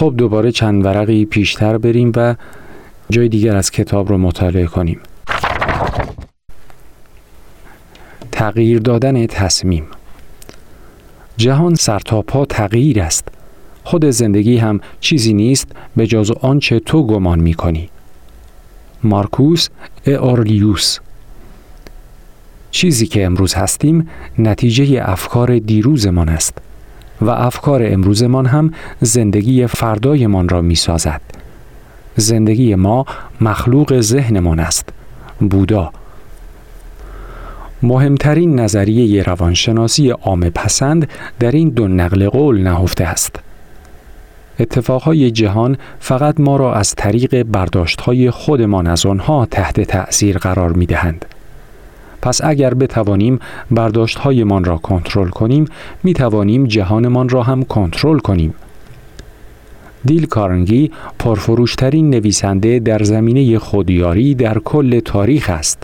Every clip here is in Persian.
خب دوباره چند ورقی پیشتر بریم و جای دیگر از کتاب رو مطالعه کنیم. تغییر دادن تصمیم. جهان سرتاپا تغییر است. خود زندگی هم چیزی نیست به جز آنچه تو گمان می کنی مارکوس اورلیوس. چیزی که امروز هستیم نتیجه افکار دیروزمان است. و افکار امروزمان هم زندگی فردایمان را می سازد. زندگی ما مخلوق ذهنمان است. بودا مهمترین نظریه روانشناسی عام پسند در این دو نقل قول نهفته است. اتفاقهای جهان فقط ما را از طریق برداشتهای خودمان از آنها تحت تأثیر قرار می دهند. پس اگر بتوانیم برداشتهایمان را کنترل کنیم می توانیم جهانمان را هم کنترل کنیم. دیل کارنگی پرفروشترین نویسنده در زمینه خودیاری در کل تاریخ است.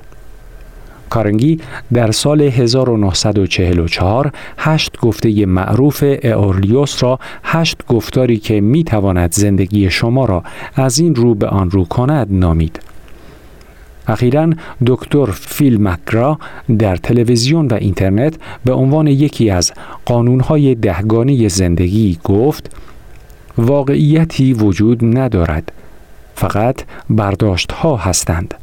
کارنگی در سال 1944 هشت گفته معروف اورلیوس را هشت گفتاری که می تواند زندگی شما را از این رو به آن رو کند نامید. اخیرا دکتر فیل مکرا در تلویزیون و اینترنت به عنوان یکی از قانونهای دهگانه زندگی گفت واقعیتی وجود ندارد فقط برداشت ها هستند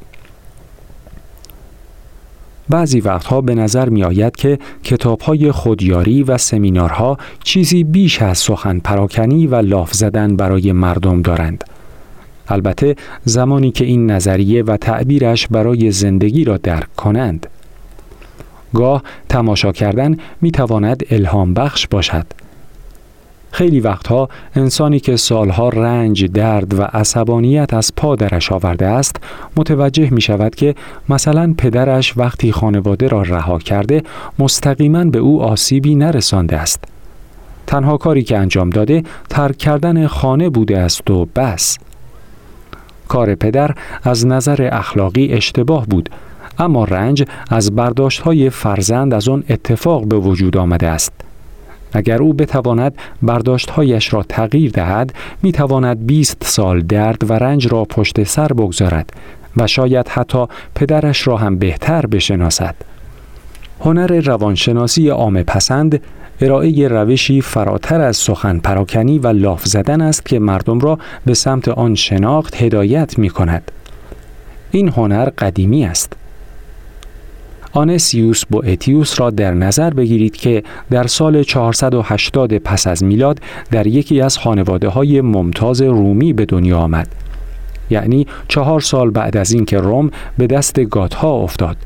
بعضی وقتها به نظر می آید که کتاب های خودیاری و سمینارها چیزی بیش از سخن پراکنی و لاف زدن برای مردم دارند. البته زمانی که این نظریه و تعبیرش برای زندگی را درک کنند. گاه تماشا کردن می تواند الهام بخش باشد. خیلی وقتها انسانی که سالها رنج، درد و عصبانیت از پادرش آورده است متوجه می شود که مثلا پدرش وقتی خانواده را رها کرده مستقیما به او آسیبی نرسانده است. تنها کاری که انجام داده ترک کردن خانه بوده است و بس. کار پدر از نظر اخلاقی اشتباه بود اما رنج از برداشت های فرزند از آن اتفاق به وجود آمده است. اگر او بتواند برداشتهایش را تغییر دهد می تواند 20 سال درد و رنج را پشت سر بگذارد و شاید حتی پدرش را هم بهتر بشناسد هنر روانشناسی عام پسند ارائه روشی فراتر از سخن پراکنی و لاف زدن است که مردم را به سمت آن شناخت هدایت می کند. این هنر قدیمی است. آنسیوس اتیوس را در نظر بگیرید که در سال 480 پس از میلاد در یکی از خانواده های ممتاز رومی به دنیا آمد یعنی چهار سال بعد از اینکه روم به دست گاتها افتاد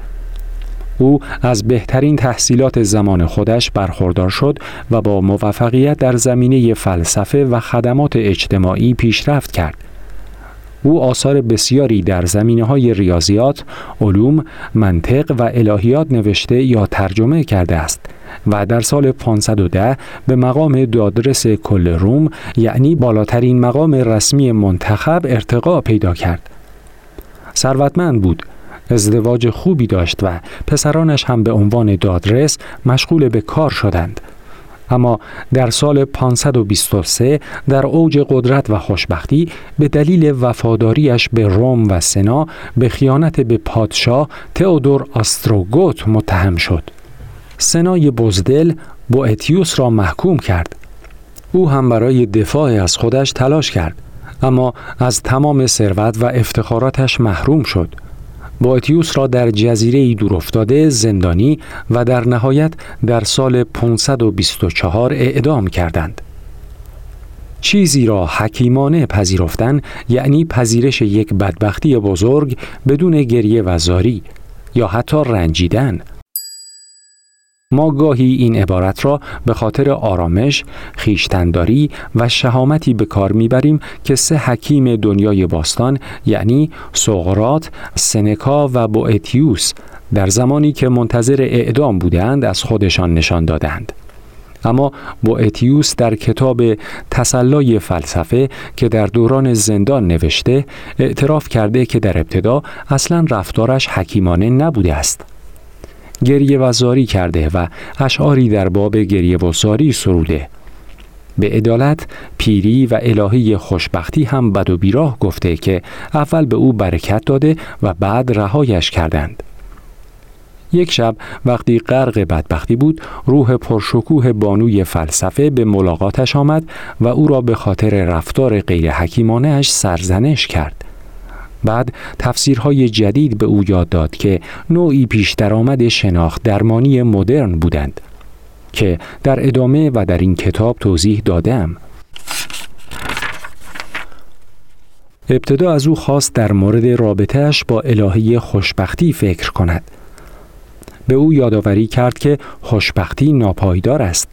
او از بهترین تحصیلات زمان خودش برخوردار شد و با موفقیت در زمینه فلسفه و خدمات اجتماعی پیشرفت کرد او آثار بسیاری در زمینه های ریاضیات، علوم، منطق و الهیات نوشته یا ترجمه کرده است و در سال 510 به مقام دادرس کل روم یعنی بالاترین مقام رسمی منتخب ارتقا پیدا کرد. ثروتمند بود ازدواج خوبی داشت و پسرانش هم به عنوان دادرس مشغول به کار شدند اما در سال 523 در اوج قدرت و خوشبختی به دلیل وفاداریش به روم و سنا به خیانت به پادشاه تئودور آستروگوت متهم شد. سنای بزدل اتیوس را محکوم کرد. او هم برای دفاع از خودش تلاش کرد اما از تمام ثروت و افتخاراتش محروم شد. بواتیوس را در جزیره دور افتاده زندانی و در نهایت در سال 524 اعدام کردند. چیزی را حکیمانه پذیرفتن یعنی پذیرش یک بدبختی بزرگ بدون گریه و زاری یا حتی رنجیدن ما گاهی این عبارت را به خاطر آرامش، خیشتنداری و شهامتی به کار می‌بریم که سه حکیم دنیای باستان یعنی سقرات، سنکا و بوئتیوس در زمانی که منتظر اعدام بودند از خودشان نشان دادند. اما بوئتیوس در کتاب تسلای فلسفه که در دوران زندان نوشته اعتراف کرده که در ابتدا اصلا رفتارش حکیمانه نبوده است. گریه و زاری کرده و اشعاری در باب گریه و زاری سروده. به عدالت پیری و الهی خوشبختی هم بد و بیراه گفته که اول به او برکت داده و بعد رهایش کردند. یک شب وقتی غرق بدبختی بود روح پرشکوه بانوی فلسفه به ملاقاتش آمد و او را به خاطر رفتار غیر حکیمانه سرزنش کرد. بعد تفسیرهای جدید به او یاد داد که نوعی پیش درآمد شناخت درمانی مدرن بودند که در ادامه و در این کتاب توضیح دادم. ابتدا از او خواست در مورد رابطهش با الهی خوشبختی فکر کند. به او یادآوری کرد که خوشبختی ناپایدار است.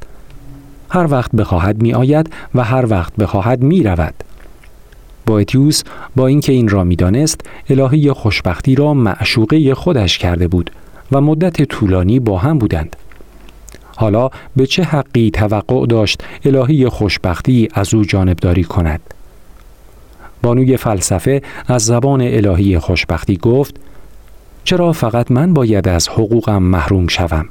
هر وقت بخواهد می آید و هر وقت بخواهد می رود اتیوس با اینکه این را می‌دانست الهی خوشبختی را معشوقه خودش کرده بود و مدت طولانی با هم بودند. حالا به چه حقی توقع داشت الهی خوشبختی از او جانبداری کند؟ بانوی فلسفه از زبان الهی خوشبختی گفت چرا فقط من باید از حقوقم محروم شوم؟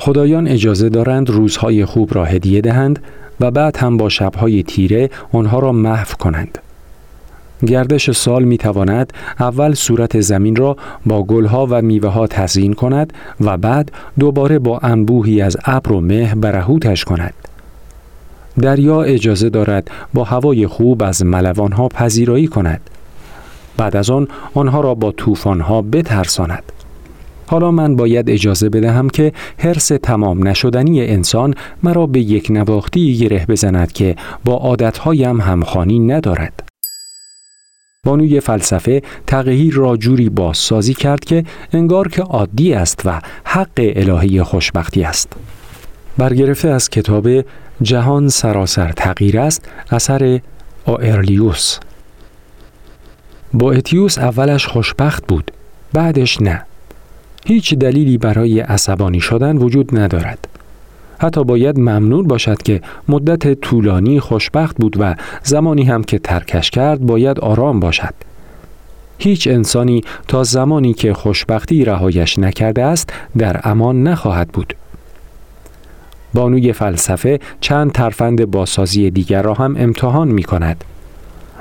خدایان اجازه دارند روزهای خوب را هدیه دهند و بعد هم با شبهای تیره آنها را محو کنند. گردش سال می تواند اول صورت زمین را با گلها و میوه ها تزیین کند و بعد دوباره با انبوهی از ابر و مه برهوتش کند. دریا اجازه دارد با هوای خوب از ملوانها پذیرایی کند. بعد از آن آنها را با طوفانها بترساند. حالا من باید اجازه بدهم که حرس تمام نشدنی انسان مرا به یک نواختی گره بزند که با عادتهایم همخانی ندارد. بانوی فلسفه تغییر را جوری بازسازی کرد که انگار که عادی است و حق الهی خوشبختی است. برگرفته از کتاب جهان سراسر تغییر است اثر آرلیوس. با اتیوس اولش خوشبخت بود بعدش نه. هیچ دلیلی برای عصبانی شدن وجود ندارد. حتی باید ممنون باشد که مدت طولانی خوشبخت بود و زمانی هم که ترکش کرد باید آرام باشد. هیچ انسانی تا زمانی که خوشبختی رهایش نکرده است در امان نخواهد بود. بانوی فلسفه چند ترفند باسازی دیگر را هم امتحان می کند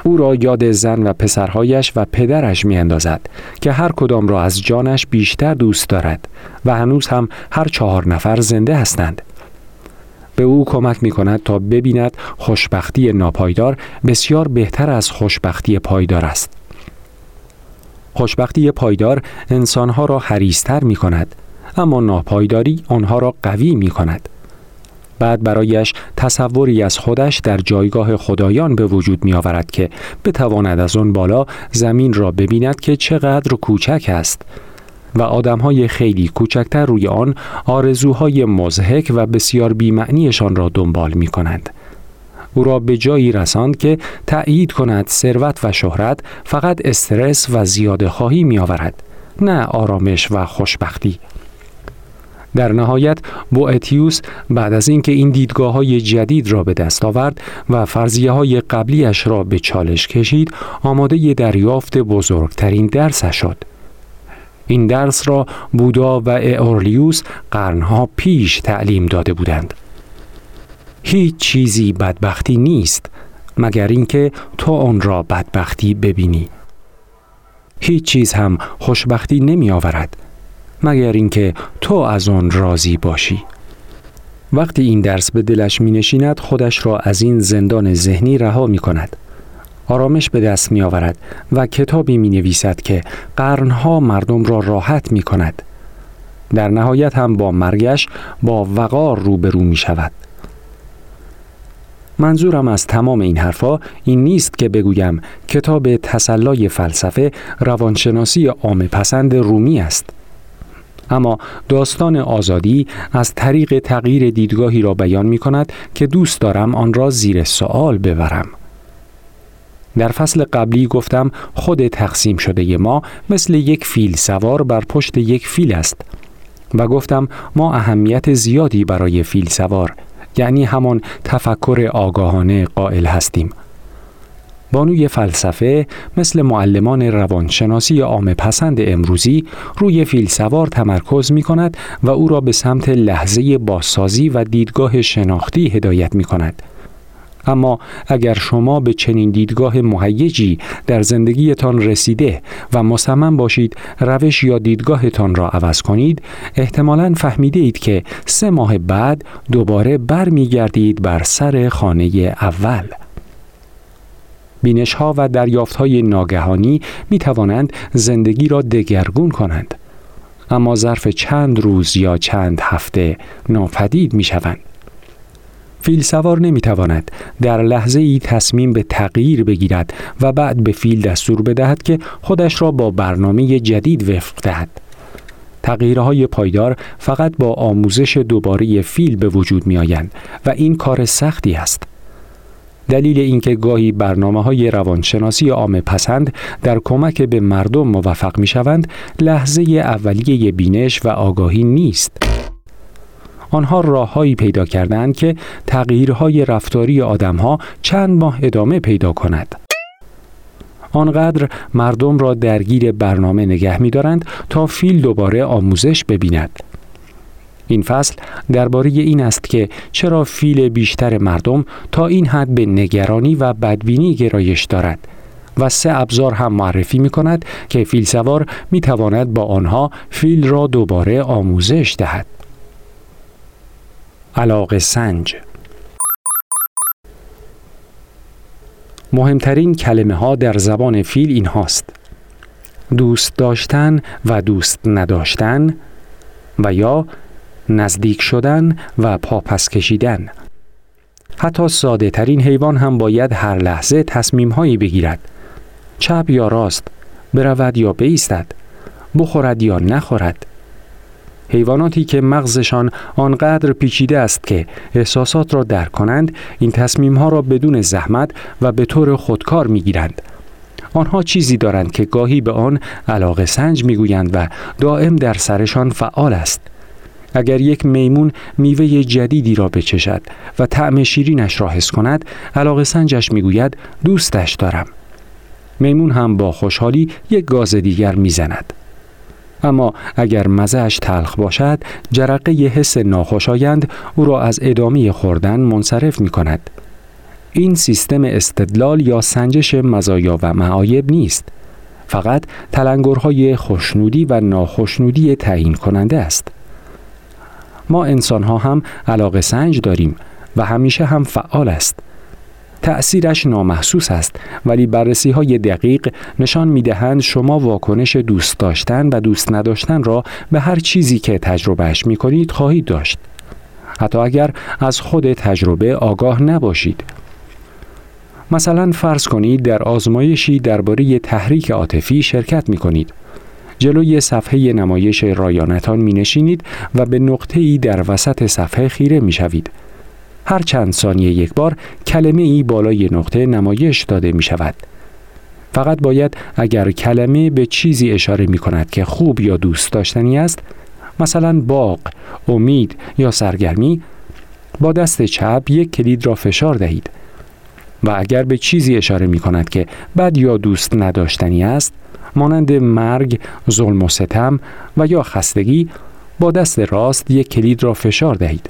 او را یاد زن و پسرهایش و پدرش می اندازد که هر کدام را از جانش بیشتر دوست دارد و هنوز هم هر چهار نفر زنده هستند. به او کمک می کند تا ببیند خوشبختی ناپایدار بسیار بهتر از خوشبختی پایدار است. خوشبختی پایدار انسانها را حریستر می کند اما ناپایداری آنها را قوی می کند. بعد برایش تصوری از خودش در جایگاه خدایان به وجود می آورد که بتواند از آن بالا زمین را ببیند که چقدر کوچک است و آدمهای خیلی کوچکتر روی آن آرزوهای مزهک و بسیار بیمعنیشان را دنبال می کنند. او را به جایی رساند که تأیید کند ثروت و شهرت فقط استرس و زیاده خواهی می آورد نه آرامش و خوشبختی در نهایت اتیوس بعد از اینکه این دیدگاه های جدید را به دست آورد و فرضیه های قبلیش را به چالش کشید آماده دریافت بزرگترین درس شد. این درس را بودا و اورلیوس قرنها پیش تعلیم داده بودند. هیچ چیزی بدبختی نیست مگر اینکه تو آن را بدبختی ببینی. هیچ چیز هم خوشبختی نمی آورد مگر اینکه تو از آن راضی باشی. وقتی این درس به دلش می نشیند خودش را از این زندان ذهنی رها می کند آرامش به دست می آورد و کتابی می نویسد که قرنها مردم را راحت می کند در نهایت هم با مرگش با وقار روبرو می شود منظورم از تمام این حرفا این نیست که بگویم کتاب تسلای فلسفه روانشناسی عام پسند رومی است. اما داستان آزادی از طریق تغییر دیدگاهی را بیان می کند که دوست دارم آن را زیر سوال ببرم. در فصل قبلی گفتم خود تقسیم شده ما مثل یک فیل سوار بر پشت یک فیل است و گفتم ما اهمیت زیادی برای فیل سوار یعنی همان تفکر آگاهانه قائل هستیم. بانوی فلسفه مثل معلمان روانشناسی عام پسند امروزی روی فیلسوار تمرکز می کند و او را به سمت لحظه بازسازی و دیدگاه شناختی هدایت می کند اما اگر شما به چنین دیدگاه مهیجی در زندگیتان رسیده و مصمم باشید روش یا دیدگاهتان را عوض کنید احتمالا فهمیده اید که سه ماه بعد دوباره برمیگردید بر سر خانه اول. بینش ها و دریافت های ناگهانی می توانند زندگی را دگرگون کنند اما ظرف چند روز یا چند هفته ناپدید می شوند فیل سوار نمی تواند در لحظه ای تصمیم به تغییر بگیرد و بعد به فیل دستور بدهد که خودش را با برنامه جدید وفق دهد. تغییرهای پایدار فقط با آموزش دوباره فیل به وجود می آیند و این کار سختی است. دلیل اینکه گاهی برنامه های روانشناسی عام پسند در کمک به مردم موفق می شوند لحظه اولیه بینش و آگاهی نیست. آنها راههایی پیدا کردند که تغییرهای رفتاری آدمها چند ماه ادامه پیدا کند. آنقدر مردم را درگیر برنامه نگه می دارند تا فیل دوباره آموزش ببیند. این فصل درباره این است که چرا فیل بیشتر مردم تا این حد به نگرانی و بدبینی گرایش دارد و سه ابزار هم معرفی می کند که فیل سوار می تواند با آنها فیل را دوباره آموزش دهد. علاقه سنج مهمترین کلمه ها در زبان فیل این هاست دوست داشتن و دوست نداشتن و یا نزدیک شدن و پاپس کشیدن حتی ساده ترین حیوان هم باید هر لحظه تصمیم هایی بگیرد چپ یا راست برود یا بیستد بخورد یا نخورد حیواناتی که مغزشان آنقدر پیچیده است که احساسات را درک کنند این تصمیم ها را بدون زحمت و به طور خودکار می گیرند. آنها چیزی دارند که گاهی به آن علاقه سنج می گویند و دائم در سرشان فعال است. اگر یک میمون میوه جدیدی را بچشد و طعم شیرینش را حس کند علاقه سنجش می‌گوید دوستش دارم. میمون هم با خوشحالی یک گاز دیگر می‌زند. اما اگر مزهش تلخ باشد جرقه ی حس ناخوشایند او را از ادامه خوردن منصرف می کند. این سیستم استدلال یا سنجش مزایا و معایب نیست. فقط تلنگرهای خوشنودی و ناخشنودی تعیین کننده است. ما انسان ها هم علاقه سنج داریم و همیشه هم فعال است. تأثیرش نامحسوس است ولی بررسی های دقیق نشان می دهند شما واکنش دوست داشتن و دوست نداشتن را به هر چیزی که تجربهش می کنید خواهید داشت. حتی اگر از خود تجربه آگاه نباشید. مثلا فرض کنید در آزمایشی درباره تحریک عاطفی شرکت می کنید جلوی صفحه نمایش رایانتان می نشینید و به نقطه ای در وسط صفحه خیره می شوید هر چند ثانیه یک بار کلمه ای بالای نقطه نمایش داده می شود. فقط باید اگر کلمه به چیزی اشاره می کند که خوب یا دوست داشتنی است مثلا باغ، امید یا سرگرمی با دست چپ یک کلید را فشار دهید و اگر به چیزی اشاره می کند که بد یا دوست نداشتنی است مانند مرگ، ظلم و ستم و یا خستگی با دست راست یک کلید را فشار دهید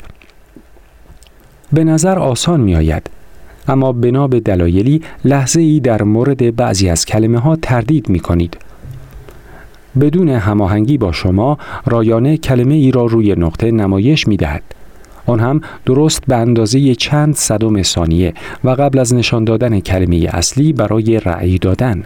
به نظر آسان می آید اما بنا به دلایلی لحظه ای در مورد بعضی از کلمه ها تردید می کنید. بدون هماهنگی با شما رایانه کلمه ای را روی نقطه نمایش می دهد. آن هم درست به اندازه چند صدم ثانیه و قبل از نشان دادن کلمه اصلی برای رأی دادن.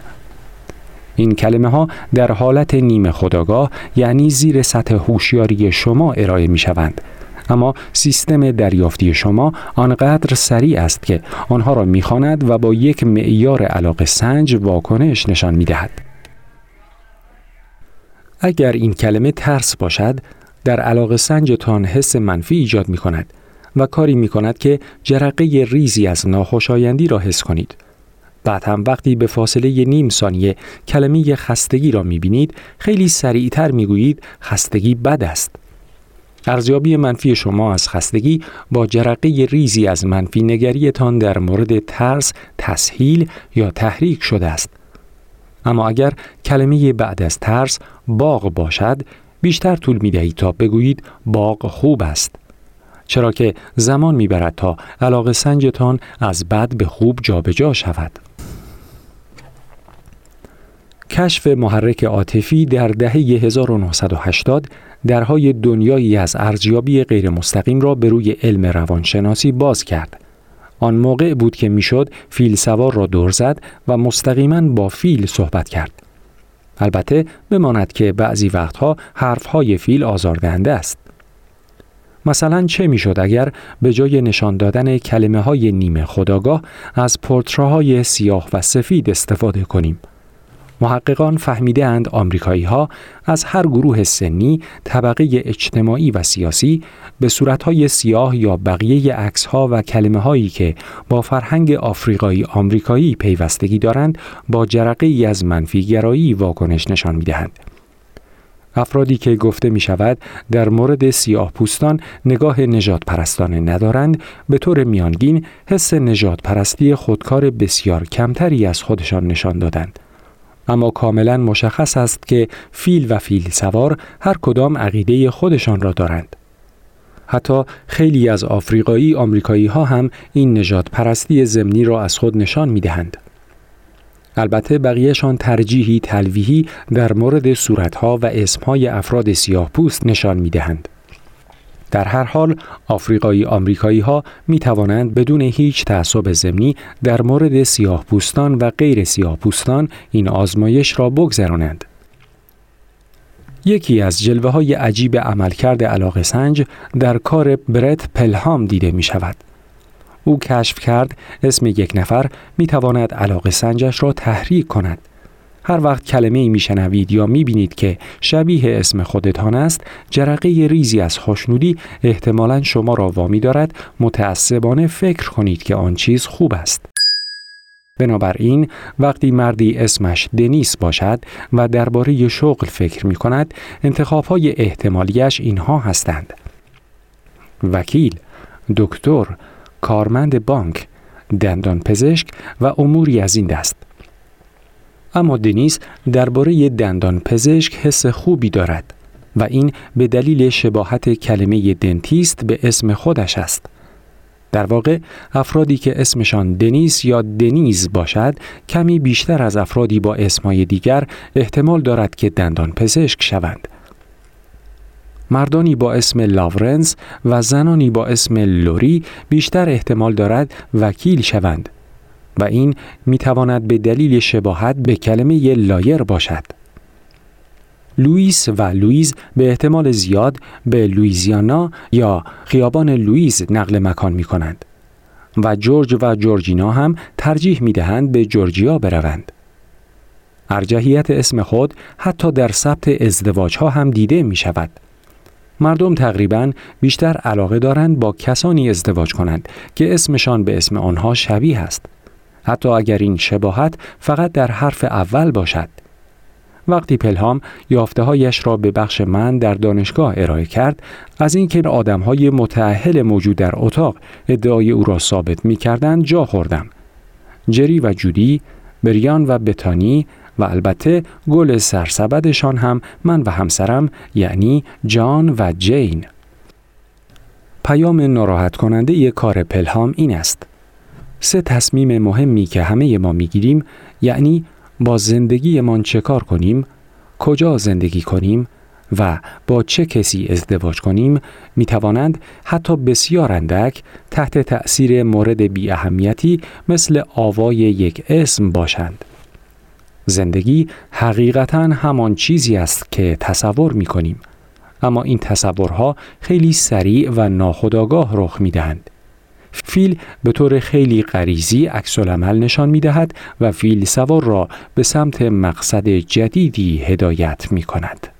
این کلمه ها در حالت نیمه خداگاه یعنی زیر سطح هوشیاری شما ارائه می شوند اما سیستم دریافتی شما آنقدر سریع است که آنها را می‌خواند و با یک معیار علاقه سنج واکنش نشان می‌دهد. اگر این کلمه ترس باشد در علاقه سنجتان حس منفی ایجاد می کند و کاری می کند که جرقه ریزی از ناخوشایندی را حس کنید. بعد هم وقتی به فاصله نیم ثانیه کلمه خستگی را می بینید خیلی سریعتر می گویید خستگی بد است. ارزیابی منفی شما از خستگی با جرقه ریزی از منفی نگریتان در مورد ترس تسهیل یا تحریک شده است. اما اگر کلمه بعد از ترس باغ باشد بیشتر طول می دهید تا بگویید باغ خوب است چرا که زمان می‌برد تا علاقه سنجتان از بد به خوب جابجا شود کشف محرک عاطفی در دهه 1980 درهای دنیایی از ارزیابی غیر مستقیم را به روی علم روانشناسی باز کرد. آن موقع بود که می‌شد فیل سوار را دور زد و مستقیما با فیل صحبت کرد. البته بماند که بعضی وقتها حرفهای فیل آزاردهنده است. مثلا چه می‌شد اگر به جای نشان دادن کلمه های نیمه خداگاه از پورتراهای سیاه و سفید استفاده کنیم؟ محققان فهمیده اند آمریکایی ها از هر گروه سنی، طبقه اجتماعی و سیاسی به صورتهای سیاه یا بقیه عکس ها و کلمه هایی که با فرهنگ آفریقایی آمریکایی پیوستگی دارند با جرقه ای از منفیگرایی واکنش نشان می دهند. افرادی که گفته می شود در مورد سیاه پوستان نگاه نجات پرستانه ندارند به طور میانگین حس نجات پرستی خودکار بسیار کمتری از خودشان نشان دادند. اما کاملا مشخص است که فیل و فیل سوار هر کدام عقیده خودشان را دارند. حتی خیلی از آفریقایی آمریکایی ها هم این نجات پرستی زمینی را از خود نشان می دهند. البته بقیهشان ترجیحی تلویحی در مورد صورتها و اسمهای افراد سیاه پوست نشان می دهند. در هر حال آفریقایی آمریکایی ها می توانند بدون هیچ تعصب زمینی در مورد سیاه پوستان و غیر سیاه پوستان این آزمایش را بگذرانند. یکی از جلوه های عجیب عملکرد علاقه سنج در کار برت پلهام دیده می شود. او کشف کرد اسم یک نفر می تواند علاقه سنجش را تحریک کند هر وقت کلمه ای میشنوید یا می‌بینید که شبیه اسم خودتان است جرقه ریزی از خوشنودی احتمالا شما را وامی دارد. متعصبانه فکر کنید که آن چیز خوب است. بنابراین وقتی مردی اسمش دنیس باشد و درباره شغل فکر می کند انتخاب های احتمالیش اینها هستند. وکیل، دکتر، کارمند بانک، دندان پزشک و اموری از این دست. اما دنیس درباره دندان پزشک حس خوبی دارد و این به دلیل شباهت کلمه dentist به اسم خودش است. در واقع افرادی که اسمشان دنیس یا دنیز باشد کمی بیشتر از افرادی با اسمای دیگر احتمال دارد که دندان پزشک شوند. مردانی با اسم لاورنس و زنانی با اسم لوری بیشتر احتمال دارد وکیل شوند و این می تواند به دلیل شباهت به کلمه lawyer باشد. لوئیس و لویز به احتمال زیاد به لویزیانا یا خیابان لوئیز نقل مکان می کنند و جورج و جورجینا هم ترجیح می دهند به جورجیا بروند. ارجحیت اسم خود حتی در ثبت ازدواج ها هم دیده می شود. مردم تقریبا بیشتر علاقه دارند با کسانی ازدواج کنند که اسمشان به اسم آنها شبیه است. حتی اگر این شباهت فقط در حرف اول باشد. وقتی پلهام یافته هایش را به بخش من در دانشگاه ارائه کرد از اینکه آدم های متعهل موجود در اتاق ادعای او را ثابت می کردن جا خوردم. جری و جودی، بریان و بتانی و البته گل سرسبدشان هم من و همسرم یعنی جان و جین. پیام ناراحت کننده کار پلهام این است. سه تصمیم مهمی که همه ما می‌گیریم یعنی با زندگیمان چه کار کنیم، کجا زندگی کنیم و با چه کسی ازدواج کنیم می توانند حتی بسیار اندک تحت تأثیر مورد بی اهمیتی مثل آوای یک اسم باشند. زندگی حقیقتا همان چیزی است که تصور می کنیم. اما این تصورها خیلی سریع و ناخودآگاه رخ می دهند. فیل به طور خیلی غریزی عکس عمل نشان می دهد و فیل سوار را به سمت مقصد جدیدی هدایت می کند.